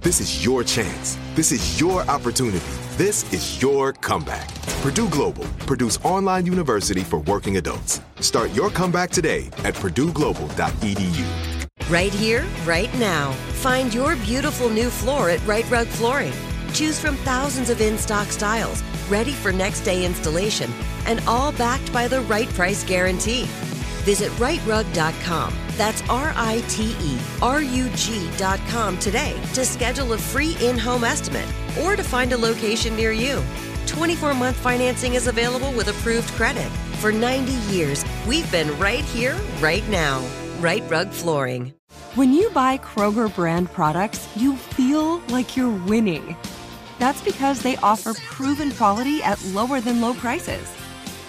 This is your chance. This is your opportunity. This is your comeback. Purdue Global, Purdue's online university for working adults. Start your comeback today at purdueglobal.edu. Right here, right now. Find your beautiful new floor at Rite Rug Flooring. Choose from thousands of in stock styles, ready for next day installation, and all backed by the right price guarantee. Visit riterug.com. That's R I T E R U G.com today to schedule a free in home estimate or to find a location near you. 24 month financing is available with approved credit. For 90 years, we've been right here, right now. Rite Rug Flooring. When you buy Kroger brand products, you feel like you're winning. That's because they offer proven quality at lower than low prices.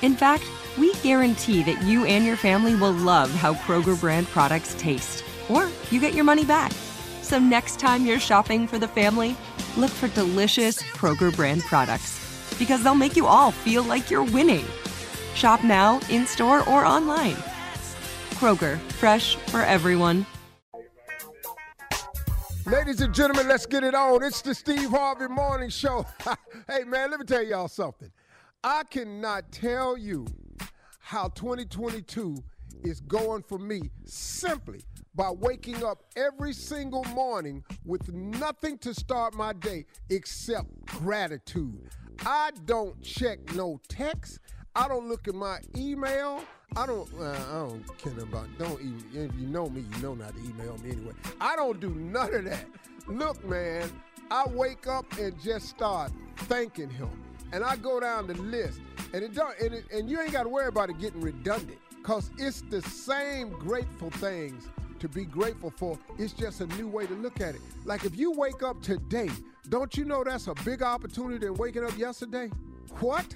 In fact, we guarantee that you and your family will love how Kroger brand products taste, or you get your money back. So next time you're shopping for the family, look for delicious Kroger brand products because they'll make you all feel like you're winning. Shop now, in store, or online. Kroger, fresh for everyone. Ladies and gentlemen, let's get it on. It's the Steve Harvey Morning Show. hey, man, let me tell y'all something. I cannot tell you how 2022 is going for me simply by waking up every single morning with nothing to start my day except gratitude. I don't check no text. I don't look at my email. I don't. Uh, I don't care about. Don't even. If you know me, you know not to email me anyway. I don't do none of that. Look, man. I wake up and just start thanking him, and I go down the list, and it don't. And, it, and you ain't got to worry about it getting redundant, cause it's the same grateful things to be grateful for. It's just a new way to look at it. Like if you wake up today, don't you know that's a big opportunity than waking up yesterday? What?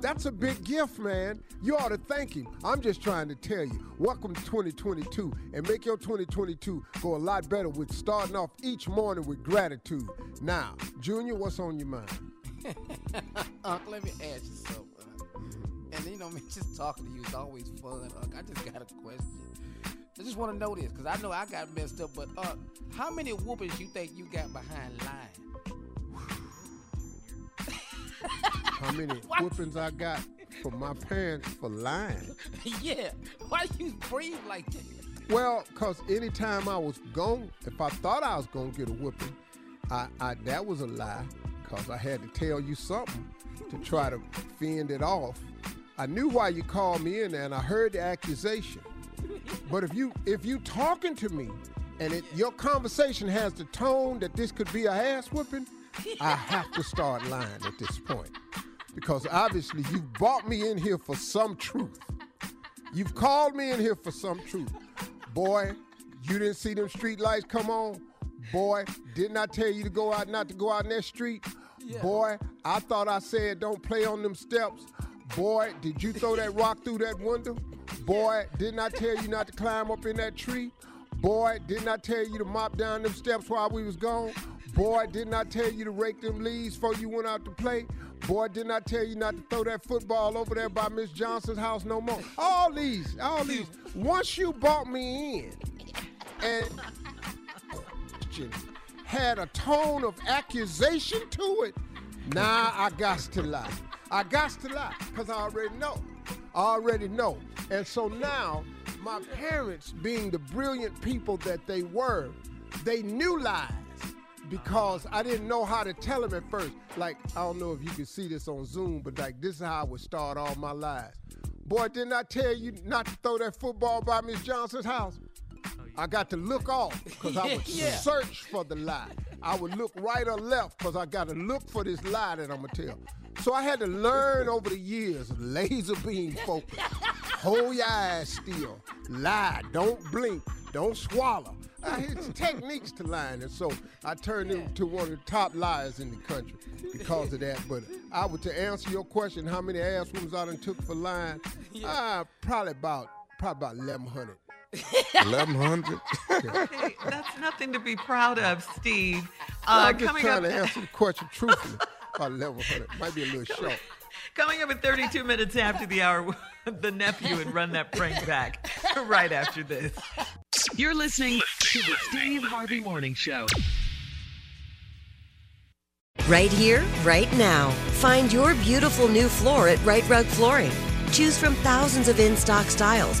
That's a big gift, man. You ought to thank him. I'm just trying to tell you. Welcome to 2022 and make your 2022 go a lot better with starting off each morning with gratitude. Now, Junior, what's on your mind? Uncle, let me ask you something. And you know, man, just talking to you is always fun. Unc. I just got a question. I just want to know this because I know I got messed up. But uh, how many whoopings you think you got behind lying? How many whoopings I got from my parents for lying? yeah. Why you breathe like that? Well, cause anytime I was gone, if I thought I was gonna get a whooping, I, I that was a lie, cause I had to tell you something to try to fend it off. I knew why you called me in there, and I heard the accusation. But if you if you talking to me, and it, your conversation has the tone that this could be a ass whooping, I have to start lying at this point, because obviously you've brought me in here for some truth. You've called me in here for some truth. Boy, you didn't see them street lights come on? Boy, didn't I tell you to go out not to go out in that street? Boy, I thought I said don't play on them steps. Boy, did you throw that rock through that window? Boy, didn't I tell you not to climb up in that tree? Boy, didn't I tell you to mop down them steps while we was gone? Boy, didn't I tell you to rake them leaves before you went out to play? Boy, didn't I tell you not to throw that football over there by Miss Johnson's house no more? All these, all these. Once you bought me in and had a tone of accusation to it, now I got to lie. I got to lie because I already know. I already know. And so now, my parents, being the brilliant people that they were, they knew lies because I didn't know how to tell them at first. Like, I don't know if you can see this on Zoom, but like, this is how I would start all my lies. Boy, didn't I tell you not to throw that football by Miss Johnson's house? I got to look off because I would Yeah. search for the lie. I would look right or left because I got to look for this lie that I'm going to tell. So I had to learn over the years laser beam focus. Hold your eyes still. Lie. Don't blink. Don't swallow. Uh, it's techniques to lying. And so I turned into one of the top liars in the country because of that. But I would, to answer your question, how many ass wounds I done took for lying? Uh, probably about, probably about 1,100. 1100. Hey, that's nothing to be proud of, Steve. I'm Uh, just coming trying up, to answer the question truthfully. About 1100. Might be a little short. coming up at 32 minutes after the hour, the nephew and run that prank back right after this. You're listening to the Steve Harvey Morning Show. Right here, right now. Find your beautiful new floor at Rite Rug Flooring. Choose from thousands of in stock styles,